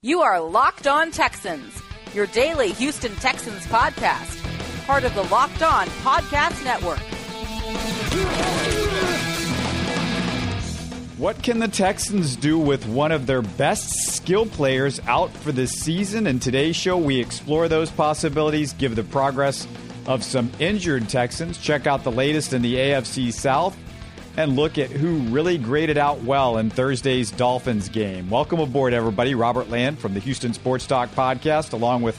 You are Locked On Texans, your daily Houston Texans podcast, part of the Locked On Podcast Network. What can the Texans do with one of their best skill players out for this season? In today's show, we explore those possibilities, give the progress of some injured Texans, check out the latest in the AFC South, and look at who really graded out well in Thursday's Dolphins game. Welcome aboard, everybody. Robert Land from the Houston Sports Talk podcast, along with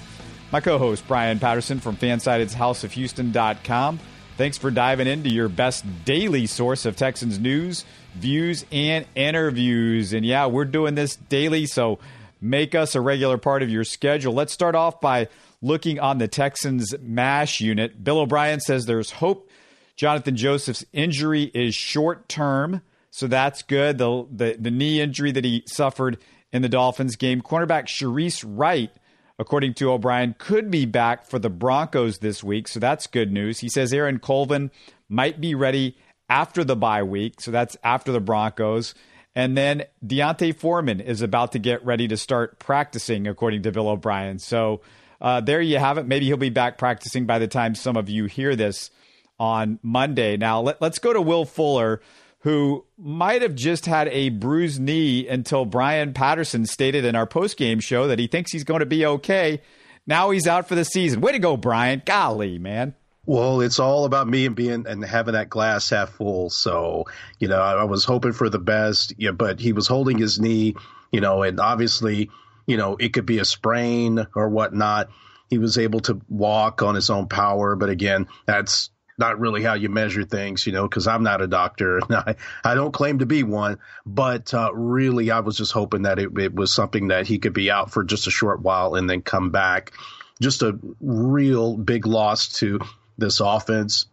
my co host, Brian Patterson from Fansided's HouseOfHouston.com. Thanks for diving into your best daily source of Texans news, views, and interviews. And yeah, we're doing this daily, so make us a regular part of your schedule. Let's start off by looking on the Texans MASH unit. Bill O'Brien says there's hope Jonathan Joseph's injury is short term, so that's good. The, the, the knee injury that he suffered in the Dolphins game. Cornerback Shareece Wright according to O'Brien, could be back for the Broncos this week. So that's good news. He says Aaron Colvin might be ready after the bye week. So that's after the Broncos. And then D'Onta Foreman is about to get ready to start practicing, according to Bill O'Brien. So uh, there you have it. Maybe he'll be back practicing by the time some of you hear this on Monday. Now, let, us go to Will Fuller who might have just had a bruised knee until Brian Patterson stated in our postgame show that he thinks he's going to be okay. Now he's out for the season. Way to go, Brian. Golly, man. Well, it's all about me and being and having that glass half full. So, you know, I, I was hoping for the best, yeah, but he was holding his knee, you know, and obviously, you know, it could be a sprain or whatnot. He was able to walk on his own power, but again, that's not really how you measure things, you know, because I'm not a doctor. I, I don't claim to be one, but uh, really, I was just hoping that it, it was something that he could be out for just a short while and then come back. Just a real big loss to this offense,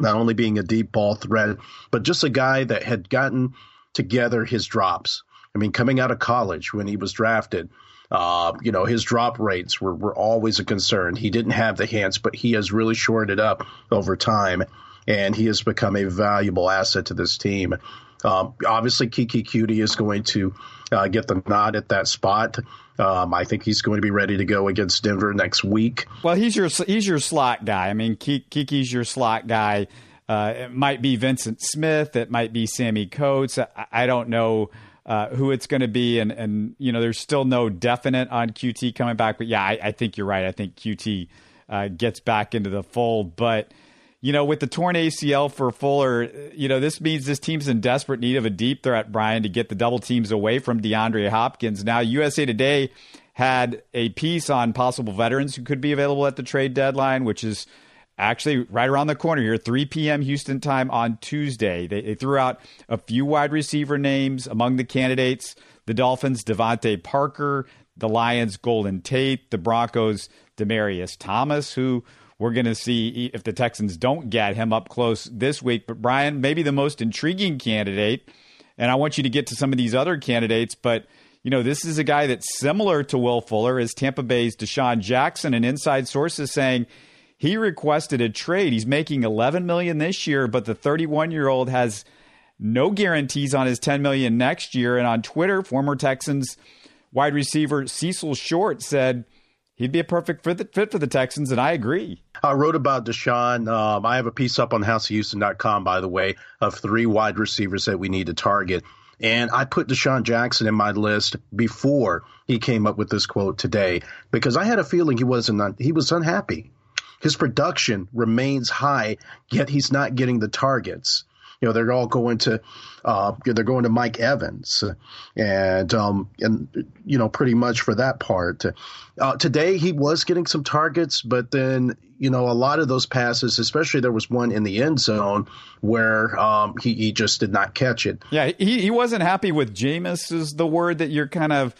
not only being a deep ball threat, but just a guy that had gotten together his drops. I mean, coming out of college when he was drafted, uh, you know, his drop rates were, were always a concern. He didn't have the hands, but he has really shored it up over time, and he has become a valuable asset to this team. Um, obviously, Keke Coutee is going to uh, get the nod at that spot. Um, I think he's going to be ready to go against Denver next week. Well, he's your he's your slot guy. I mean, Keke's your slot guy. Uh, it might be Vincent Smith. It might be Sammy Coates. I, I don't know uh, who it's going to be, and and you know, there's still no definite on Coutee coming back. But yeah, I, I think you're right. I think Coutee uh, gets back into the fold, but. You know, with the torn ACL for Fuller, you know, this means this team's in desperate need of a deep threat, Brian, to get the double teams away from DeAndre Hopkins. Now, USA Today had a piece on possible veterans who could be available at the trade deadline, which is actually right around the corner here, 3 p.m. Houston time on Tuesday. They, they, threw out a few wide receiver names among the candidates the Dolphins, DeVante Parker, the Lions, Golden Tate, the Broncos, Demaryius Thomas, who we're going to see if the Texans don't get him up close this week. But Brian, maybe the most intriguing candidate, and I want you to get to some of these other candidates, but you know, this is a guy that's similar to Will Fuller is Tampa Bay's DeSean Jackson, and inside sources saying he requested a trade. He's making 11 million this year, but the 31 year old has no guarantees on his 10 million next year. And on Twitter, former Texans wide receiver Cecil Short said he'd be a perfect fit for the Texans, and I agree. I wrote about DeSean. Um, I have a piece up on HouseOfHouston.com, by the way, of three wide receivers that we need to target. And I put DeSean Jackson in my list before he came up with this quote today because I had a feeling he wasn't he was unhappy his production remains high, yet he's not getting the targets. You know, they're all going to, uh, they're going to Mike Evans, and um, and you know, pretty much for that part. Uh, today he was getting some targets, but then you know, a lot of those passes, especially there was one in the end zone where um, he, he just did not catch it. Yeah, he, he wasn't happy with Jameis, is the word that you're kind of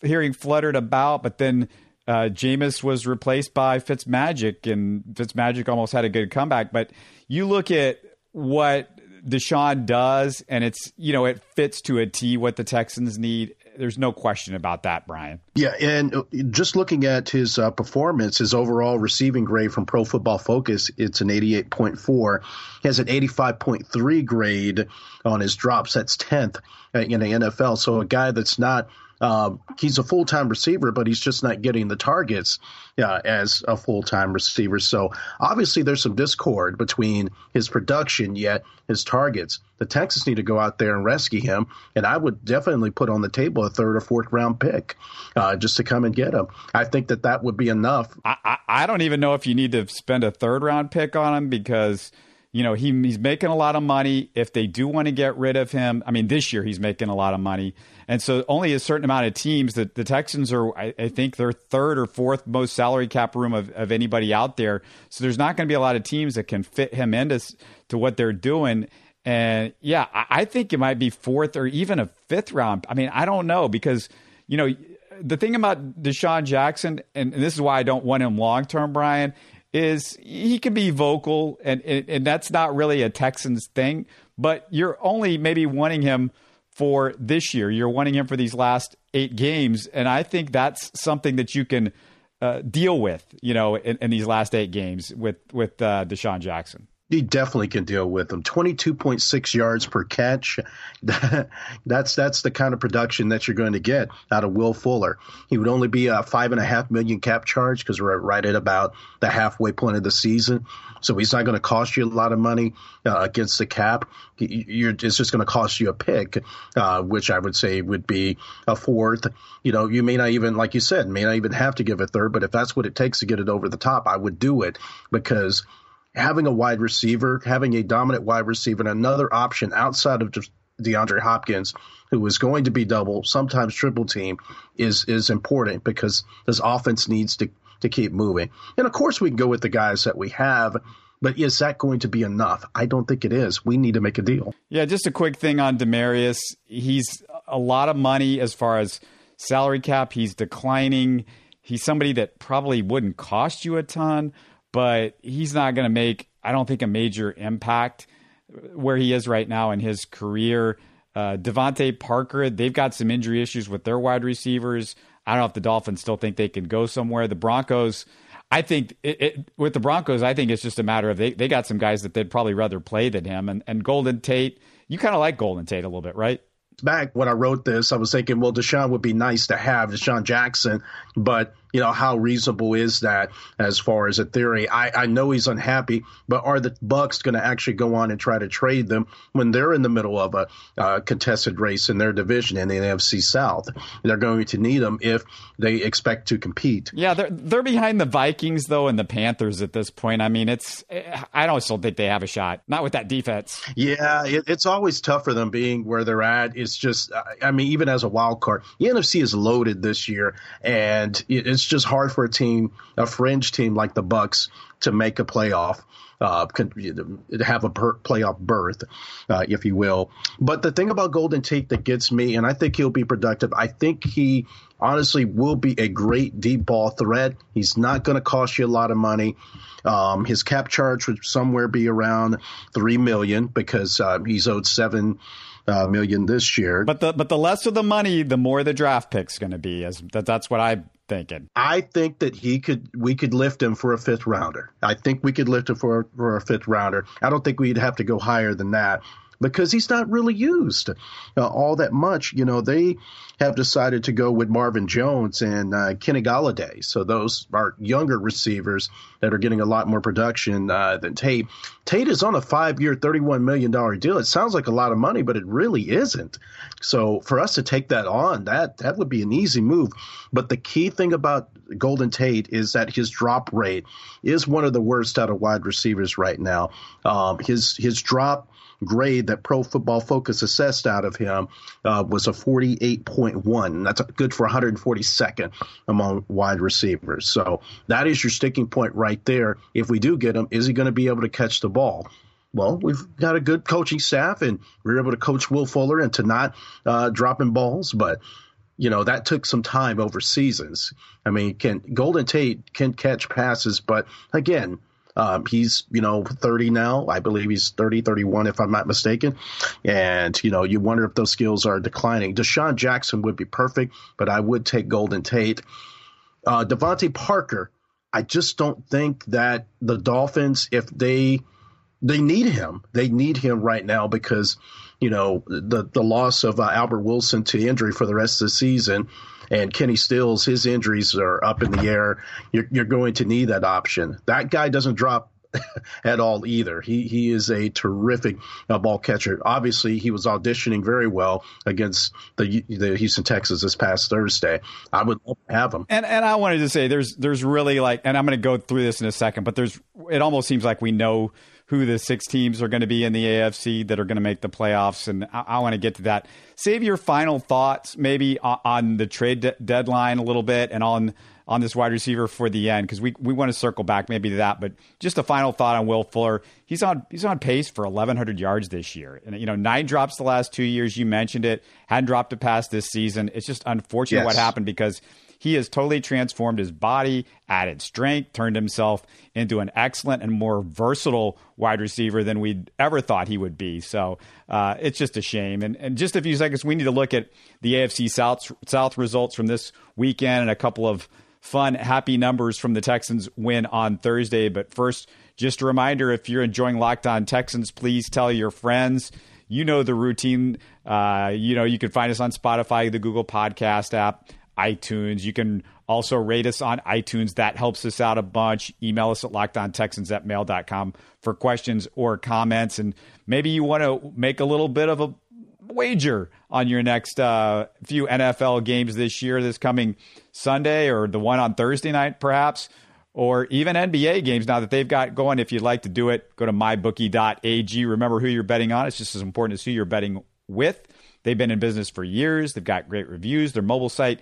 hearing fluttered about, but then uh, Jameis was replaced by Fitzmagic, and Fitzmagic almost had a good comeback. But you look at what DeSean does, and it's you know it fits to a T what the Texans need. There's no question about that, Brian. Yeah, and uh, just looking at his uh, performance, his overall receiving grade from Pro Football Focus, it's an 88.4. He has an 85.3 grade on his drops. That's 10th in the NFL. So a guy that's not uh, he's a full time receiver, but he's just not getting the targets uh, as a full time receiver. So obviously, there's some discord between his production yet his targets. The Texans need to go out there and rescue him, and I would definitely put on the table a third or fourth round pick uh, just to come and get him. I think that that would be enough. I, I, I don't even know if you need to spend a third round pick on him because you know, he, he's making a lot of money. If they do want to get rid of him, I mean, this year he's making a lot of money. And so only a certain amount of teams that the Texans are, I, I think they're third or fourth most salary cap room of, of anybody out there. So there's not going to be a lot of teams that can fit him into to what they're doing. And yeah, I, I think it might be fourth or even a fifth round. I mean, I don't know because, you know, the thing about DeSean Jackson, and, and this is why I don't want him long term, Brian, is he can be vocal, and, and, and that's not really a Texans thing. But you're only maybe wanting him for this year. You're wanting him for these last eight games, and I think that's something that you can uh, deal with, you know, in, in, these last eight games with with uh, DeSean Jackson. He definitely can deal with them. Twenty two point six yards per catch. that's that's the kind of production that you're going to get out of Will Fuller. He would only be a five and a half million cap charge because we're right at about the halfway point of the season. So he's not going to cost you a lot of money uh, against the cap. You're, it's just going to cost you a pick, uh, which I would say would be a fourth. You know, you may not even, like you said, may not even have to give a third, but if that's what it takes to get it over the top, I would do it because having a wide receiver, having a dominant wide receiver, and another option outside of just DeAndre Hopkins, who is going to be double, sometimes triple team, is is important because this offense needs to to keep moving. And of course, we can go with the guys that we have. But is that going to be enough? I don't think it is. We need to make a deal. Yeah, just a quick thing on Demaryius. He's a lot of money as far as salary cap. He's declining. He's somebody that probably wouldn't cost you a ton, but he's not going to make, I don't think, a major impact where he is right now in his career. Uh, DeVante Parker, they've got some injury issues with their wide receivers. I don't know if the Dolphins still think they can go somewhere. The Broncos, I think it, it, with the Broncos, I think it's just a matter of they, they got some guys that they'd probably rather play than him. And, and Golden Tate, you kind of like Golden Tate a little bit, right? Back when I wrote this, I was thinking, well, DeSean would be nice to have, DeSean Jackson, but you know, how reasonable is that as far as a theory? I, I know he's unhappy, but are the Bucks going to actually go on and try to trade them when they're in the middle of a uh, contested race in their division in the NFC South? They're going to need them if they expect to compete. Yeah, they're they're behind the Vikings though and the Panthers at this point. I mean, it's I don't still think they have a shot. Not with that defense. Yeah, it, it's always tough for them being where they're at. It's just, I mean, even as a wild card, the NFC is loaded this year, and it's it's just hard for a team, a fringe team like the Bucks, to make a playoff. Uh, have a per- playoff berth, uh, if you will. But the thing about Golden Tate that gets me, and I think he'll be productive. I think he honestly will be a great deep ball threat. He's not going to cost you a lot of money. Um, his cap charge would somewhere be around three million because uh, he's owed seven uh, million this year. But the but the less of the money, the more the draft pick's going to be. As that, that's what I thinking? I think that he could. We could lift him for a fifth rounder. I think we could lift him for for a fifth rounder. I don't think we'd have to go higher than that because he's not really used uh, all that much. You know, they have decided to go with Marvin Jones and uh, Kenny Golladay. So those are younger receivers that are getting a lot more production uh, than Tate. Tate is on a five-year, $31 million deal. It sounds like a lot of money, but it really isn't. So for us to take that on, that that would be an easy move. But the key thing about Golden Tate is that his drop rate is one of the worst out of wide receivers right now. Um, his his drop grade that Pro Football Focus assessed out of him uh, was a 48.1. That's good for 142nd among wide receivers. So that is your sticking point right there. If we do get him, is he going to be able to catch the ball? Well, we've got a good coaching staff, and we are able to coach Will Fuller into not uh, dropping balls, but you know that took some time over seasons. I mean, can Golden Tate can catch passes, but again, um, he's, you know, 30 now. I believe he's 30, 31, if I'm not mistaken. And, you know, you wonder if those skills are declining. DeSean Jackson would be perfect, but I would take Golden Tate. Uh, DeVante Parker, I just don't think that the Dolphins, if they they need him, they need him right now because you know, the the loss of uh, Albert Wilson to injury for the rest of the season, and Kenny Stills, his injuries are up in the air. You're, you're going to need that option. That guy doesn't drop at all either. He he is a terrific uh, ball catcher. Obviously, he was auditioning very well against the the Houston Texans this past Thursday. I would have him. And and I wanted to say there's there's really like, and I'm going to go through this in a second, but there's it almost seems like we know who the six teams are going to be in the AFC that are going to make the playoffs, and I, I want to get to that. Save your final thoughts, maybe on, on the trade de- deadline a little bit, and on on this wide receiver for the end because we we want to circle back maybe to that. But just a final thought on Will Fuller. He's on he's on pace for 1,100 yards this year, and you know nine drops the last two years. You mentioned it, hadn't dropped a pass this season. It's just unfortunate yes. what happened because he has totally transformed his body, added strength, turned himself into an excellent and more versatile wide receiver than we'd ever thought he would be. So uh, it's just a shame. And, and just a few seconds, we need to look at the AFC South South results from this weekend and a couple of fun, happy numbers from the Texans win on Thursday. But first, just a reminder if you're enjoying Locked On Texans, please tell your friends. You know the routine. Uh, you know, you can find us on Spotify, the Google Podcast app iTunes. You can also rate us on iTunes. That helps us out a bunch. Email us at lockedontexans at mail.com for questions or comments. And maybe you want to make a little bit of a wager on your next uh, few NFL games this year, this coming Sunday or the one on Thursday night, perhaps, or even NBA games now that they've got going. If you'd like to do it, go to mybookie.ag. Remember who you're betting on. It's just as important as who you're betting with. They've been in business for years. They've got great reviews. Their mobile site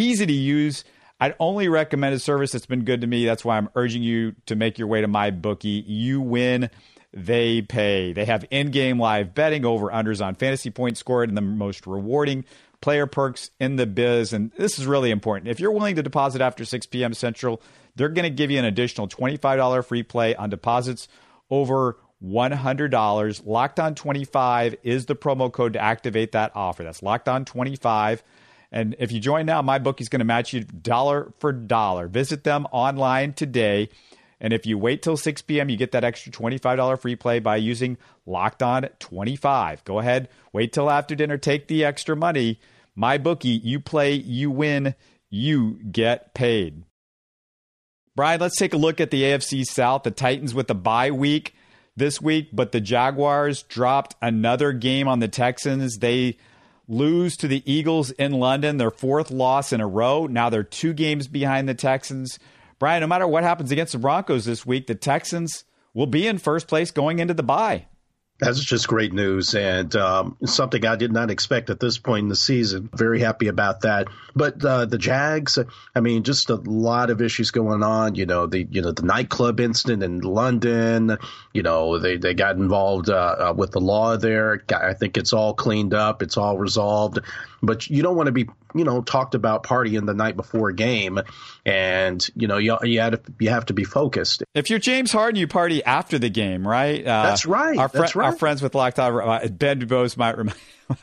easy to use. I'd only recommend a service that's been good to me. That's why I'm urging you to make your way to my bookie. You win, they pay. They have in-game live betting over unders on fantasy points scored and the most rewarding player perks in the biz. And this is really important. If you're willing to deposit after 6 p.m. Central, they're going to give you an additional $25 free play on deposits over $100. Locked on 25 is the promo code to activate that offer. That's locked on 25. And if you join now, my bookie's going to match you dollar for dollar. Visit them online today. And if you wait till 6 p.m., you get that extra $25 free play by using Locked On 25. Go ahead, wait till after dinner, take the extra money. My bookie, you play, you win, you get paid. Brian, let's take a look at the AFC South. The Titans with the bye week this week, but the Jaguars dropped another game on the Texans. They lose to the Eagles in London, their fourth loss in a row. Now they're two games behind the Texans. Brian, no matter what happens against the Broncos this week, the Texans will be in first place going into the bye. That's just great news and um, something I did not expect at this point in the season. Very happy about that. But uh, the Jags, I mean, just a lot of issues going on. You know, the you know the nightclub incident in London. You know, they they got involved uh, uh, with the law there. I think it's all cleaned up. It's all resolved. But you don't want to be you know talked about partying the night before a game, and you know you you have to, you have to be focused. If you're James Harden, you party after the game, right? Uh, That's right. Our, fr- That's right. our friends with Locked On, uh, Ben Dubose might remind.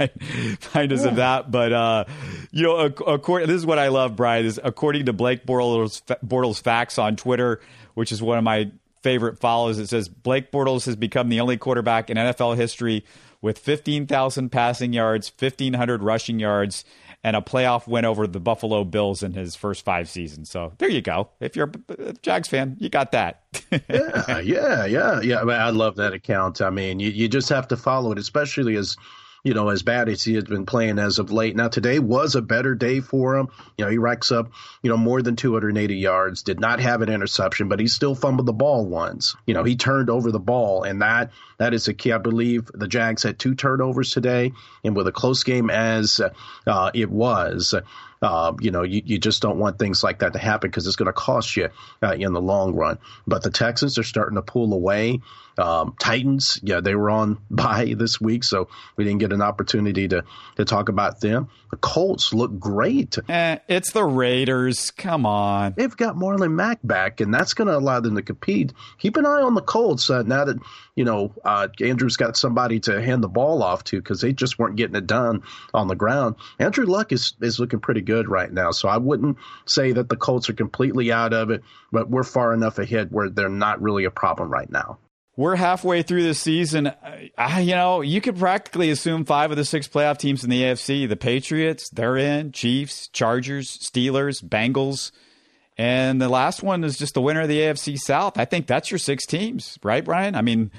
Find us yeah. of that, but uh, you know, according, this is what I love, Brian. Is according to Blake Bortles, Bortles facts on Twitter, which is one of my favorite follows. It says Blake Bortles has become the only quarterback in NFL history with 15,000 passing yards, 1,500 rushing yards, and a playoff win over the Buffalo Bills in his first five seasons. So there you go. If you're a uh, Jags fan, you got that. yeah, yeah, yeah, yeah. I love that account. I mean, you, you just have to follow it, especially as you know, as bad as he has been playing as of late. Now, today was a better day for him. You know, he racks up, you know, more than 280 yards, did not have an interception, but he still fumbled the ball once. You know, he turned over the ball, and that that is a key. I believe the Jags had two turnovers today, and with a close game as uh, it was, uh, you know, you, you just don't want things like that to happen because it's going to cost you uh, in the long run. But the Texans are starting to pull away. Um, Titans, yeah, they were on bye this week, so we didn't get an opportunity to to talk about them. The Colts look great. Eh, it's the Raiders. Come on, they've got Marlon Mack back, and that's going to allow them to compete. Keep an eye on the Colts uh, now that you know uh, Andrew's got somebody to hand the ball off to because they just weren't getting it done on the ground. Andrew Luck is is looking pretty good right now, so I wouldn't say that the Colts are completely out of it, but we're far enough ahead where they're not really a problem right now. we're halfway through the season. I, you know, you could practically assume five of the six playoff teams in the AFC, the Patriots, they're in, Chiefs, Chargers, Steelers, Bengals, and the last one is just the winner of the AFC South. I think that's your six teams, right, Brian? I mean,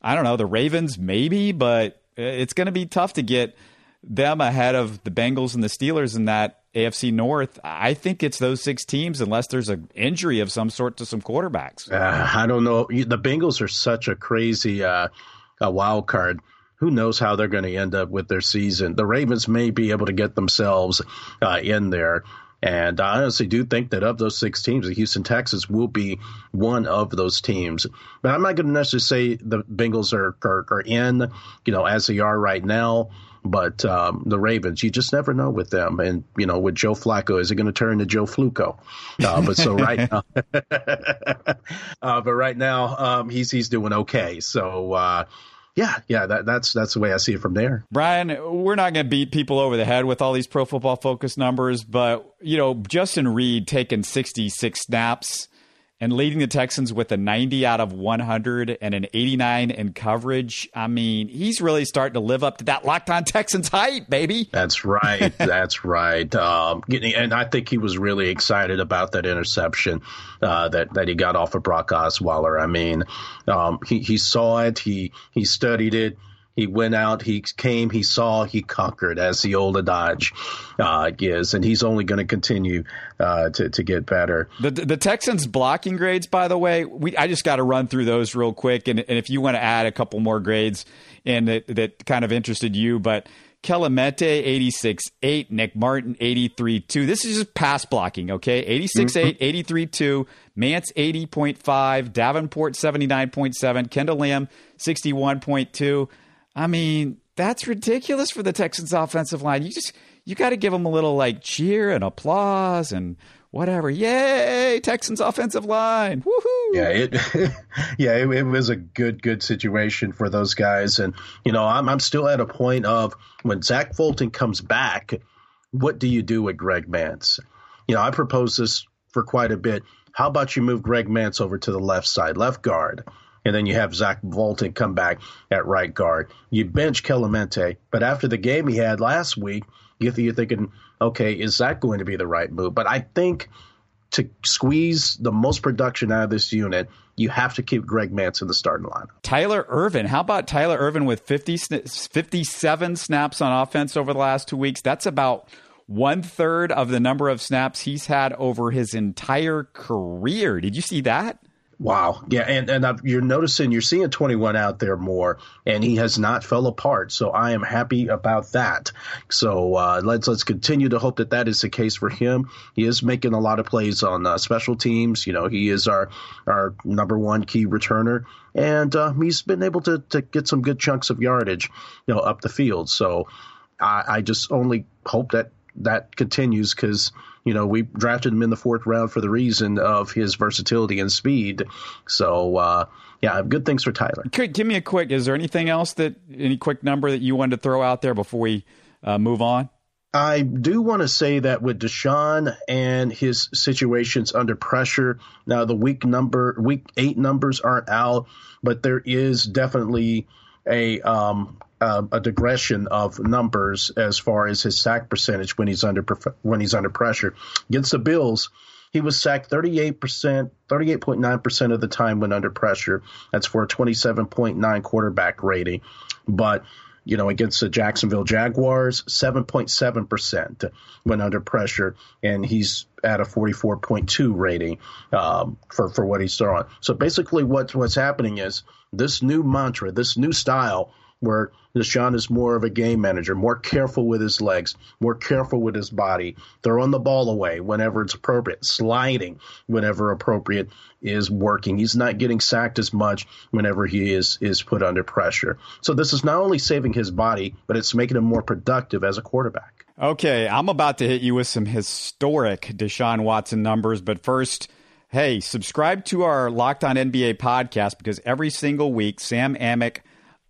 I don't know, the Ravens maybe, but it's going to be tough to get them ahead of the Bengals and the Steelers in that AFC North. I think it's those six teams, unless there's an injury of some sort to some quarterbacks. Uh, I don't know. The Bengals are such a crazy uh, a wild card. Who knows how they're going to end up with their season? The Ravens may be able to get themselves uh, in there. And I honestly do think that of those six teams, the Houston Texans will be one of those teams. But I'm not going to necessarily say the Bengals are, are, are in, you know, as they are right now. But um, the Ravens, you just never know with them. And, you know, with Joe Flacco, is it going to turn to Joe Fluco? Uh, but so right now, uh, but right now, um, he's, he's doing okay. So, uh, yeah, yeah, that, that's that's the way I see it from there. Brian, we're not going to beat people over the head with all these Pro Football Focus numbers, but you know, Justin Reid taking 66 snaps and leading the Texans with a 90 out of 100 and an 89 in coverage. I mean, he's really starting to live up to that Locked On Texans height, baby. That's right. That's right. Um, and I think he was really excited about that interception uh, that that he got off of Brock Osweiler. I mean, um, he he saw it. He he studied it. He went out, he came, he saw, he conquered, as the old adage uh, is, and he's only going to continue uh, to to get better. The the Texans blocking grades, by the way, we I just got to run through those real quick, and, and if you want to add a couple more grades, and that that kind of interested you, but. Kelemete 86 8, Nick Martin 83 2. This is just pass blocking, okay? 86 mm-hmm. 8, 83 2, Mancz 80.5, Davenport 79.7, Kendall Lamb 61.2. I mean, that's ridiculous for the Texans offensive line. You just you got to give them a little like cheer and applause and whatever. Yay, Texans offensive line. Woohoo. Yeah, it yeah, it, it, was a good good situation for those guys and you know, I'm I'm still at a point of when Zach Fulton comes back, what do you do with Greg Mancz? You know, I proposed this for quite a bit. How about you move Greg Mancz over to the left side, left guard? And then you have Zach Fulton come back at right guard. You bench Kelemete, but after the game he had last week, you're thinking, okay, is that going to be the right move? But I think to squeeze the most production out of this unit, you have to keep Greg Mancz in the starting line. Tyler Ervin. How about Tyler Ervin with 50, 57 snaps on offense over the last two weeks? That's about one third of the number of snaps he's had over his entire career. Did you see that? Wow. Yeah. And, and I've, you're noticing, you're seeing 21 out there more, and he has not fell apart. So I am happy about that. So uh, let's let's continue to hope that that is the case for him. He is making a lot of plays on uh, special teams. You know, he is our, our number one key returner, and uh, he's been able to, to get some good chunks of yardage, you know, up the field. So I, I just only hope that that continues because you know, we drafted him in the fourth round for the reason of his versatility and speed. So, uh, yeah, good things for Tyler. give me a quick. Is there anything else that any quick number that you wanted to throw out there before we uh, move on? I do want to say that with Deshaun and his situations under pressure, now the week number, week eight numbers aren't out, but there is definitely a um, uh, a digression of numbers as far as his sack percentage when he's under when he's under pressure. Against the Bills, he was sacked 38%, 38.9% of the time when under pressure. That's for a 27.9 quarterback rating. But you know, against the Jacksonville Jaguars, 7.7% when under pressure, and he's at a 44.2 rating um, for, for what he's throwing. So basically, what, what's happening is this new mantra, this new style where Deshaun is more of a game manager, more careful with his legs, more careful with his body, throwing the ball away whenever it's appropriate, sliding whenever appropriate is working. He's not getting sacked as much whenever he is is put under pressure. So this is not only saving his body, but it's making him more productive as a quarterback. Okay, I'm about to hit you with some historic Deshaun Watson numbers, but first Hey, subscribe to our Locked On NBA podcast because every single week, Sam Amick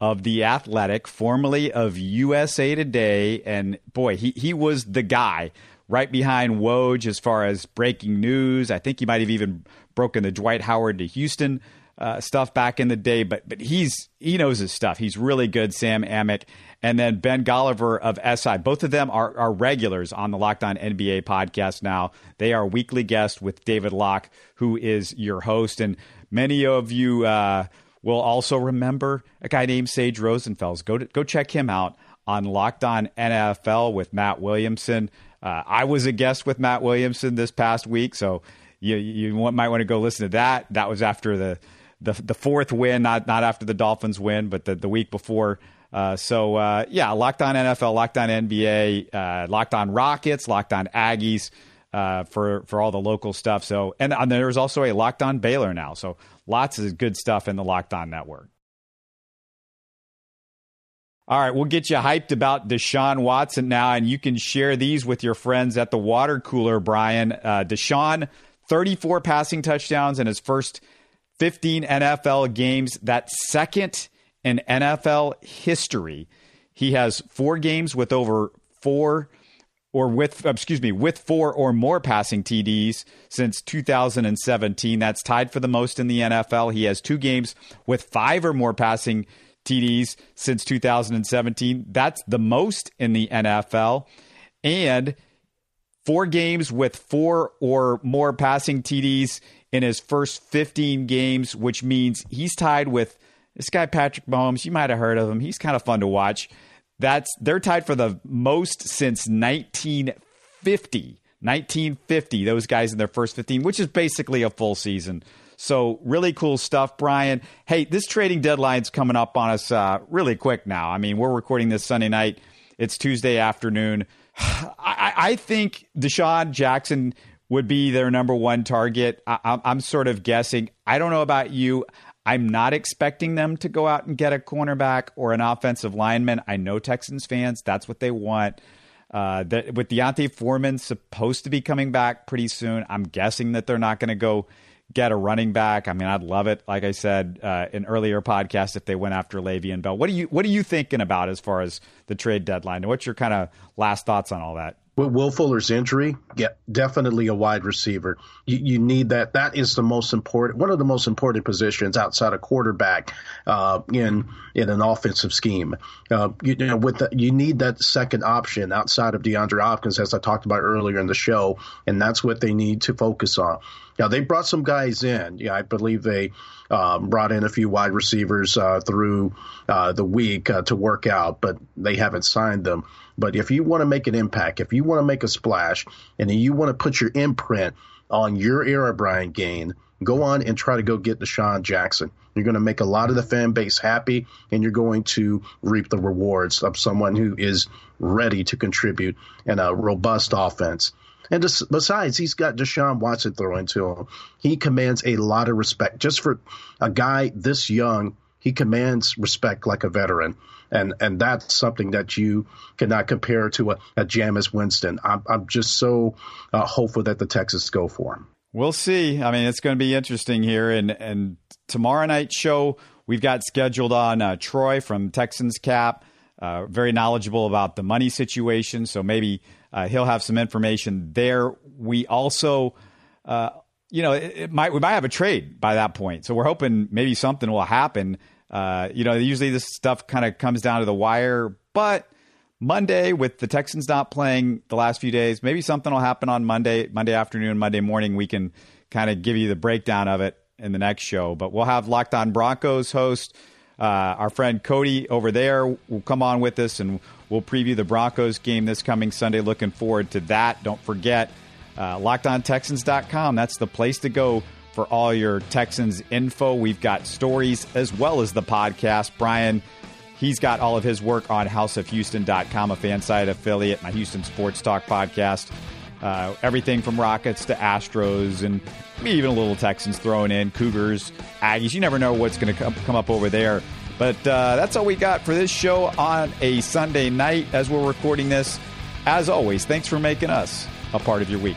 of The Athletic, formerly of USA Today. And boy, he, he was the guy right behind Woj as far as breaking news. I think he might have even broken the Dwight Howard to Houston uh, stuff back in the day, but but he's he knows his stuff. He's really good. Sam Amick and then Ben Golliver of SI. Both of them are, are regulars on the Locked On NBA podcast now. They are weekly guests with David Locke, who is your host, and many of you uh, will also remember a guy named Sage Rosenfels. Go to, go check him out on Locked On NFL with Matt Williamson. Uh, I was a guest with Matt Williamson this past week, so you you might want to go listen to that. That was after the the, the fourth win, not not after the Dolphins win, but the, the week before. Uh, so uh, yeah, locked on NFL, locked on NBA, uh, locked on Rockets, locked on Aggies uh, for for all the local stuff. So and, and there's also a locked on Baylor now. So lots of good stuff in the Locked On network. All right, we'll get you hyped about Deshaun Watson now, and you can share these with your friends at the water cooler, Brian. Uh, Deshaun, 34 passing touchdowns in his first 15 NFL games. That second in NFL history. He has four games with over four or with uh, excuse me with four or more passing TDs since 2017. That's tied for the most in the NFL. He has two games with five or more passing TDs since 2017. That's the most in the NFL. And four games with four or more passing TDs in his first 15 games, which means he's tied with this guy Patrick Mahomes. You might have heard of him. He's kind of fun to watch. That's they're tied for the most since 1950. 1950. Those guys in their first 15, which is basically a full season. So really cool stuff, Brian. Hey, this trading deadline's coming up on us uh, really quick now. I mean, we're recording this Sunday night. It's Tuesday afternoon. I, I think DeSean Jackson would be their number one target. I, I'm sort of guessing. I don't know about you. I'm not expecting them to go out and get a cornerback or an offensive lineman. I know Texans fans, that's what they want. Uh, with D'Onta Foreman supposed to be coming back pretty soon, I'm guessing that they're not going to go get a running back. I mean, I'd love it. Like I said uh, in earlier podcast, if they went after Le'Veon Bell, what are you what are you thinking about as far as the trade deadline? What's your kind of last thoughts on all that? With Will Fuller's injury, yeah, definitely a wide receiver. You, you, need that. That is the most important, one of the most important positions outside of quarterback uh, in in an offensive scheme. Uh, you, you, know, with the, you need that second option outside of DeAndre Hopkins, as I talked about earlier in the show, and that's what they need to focus on. Now they brought some guys in. Yeah, I believe they um, brought in a few wide receivers uh, through uh, the week uh, to work out, but they haven't signed them. But if you want to make an impact, if you want to make a splash, and you want to put your imprint on your era, Brian Gaine, go on and try to go get DeSean Jackson. You're going to make a lot of the fan base happy, and you're going to reap the rewards of someone who is ready to contribute in a robust offense. And just, besides, he's got Deshaun Watson throwing to him. He commands a lot of respect. Just for a guy this young, he commands respect like a veteran. And and that's something that you cannot compare to a, a Jameis Winston. I'm, I'm just so uh, hopeful that the Texans go for him. We'll see. I mean, it's going to be interesting here. And, and tomorrow night show, we've got scheduled on uh, Troy from Texans Cap. Uh, very knowledgeable about the money situation. So maybe uh, he'll have some information there. We also, uh, you know, it, it, might we might have a trade by that point. So we're hoping maybe something will happen. Uh, you know, usually this stuff kind of comes down to the wire, but Monday with the Texans not playing the last few days, maybe something will happen on Monday, Monday afternoon, Monday morning. We can kind of give you the breakdown of it in the next show. But we'll have Locked On Broncos host. Uh, our friend Cody over there will come on with us and we'll preview the Broncos game this coming Sunday. Looking forward to that. Don't forget, uh, lockedontexans.com. That's the place to go for all your Texans info. We've got stories as well as the podcast. Brian, he's got all of his work on houseofhouston.com, a fan site affiliate, my Houston Sports Talk podcast. Uh, everything from Rockets to Astros and even a little Texans thrown in, Cougars, Aggies. You never know what's going to come, come up over there. But uh, that's all we got for this show on a Sunday night as we're recording this. As always, thanks for making us a part of your week.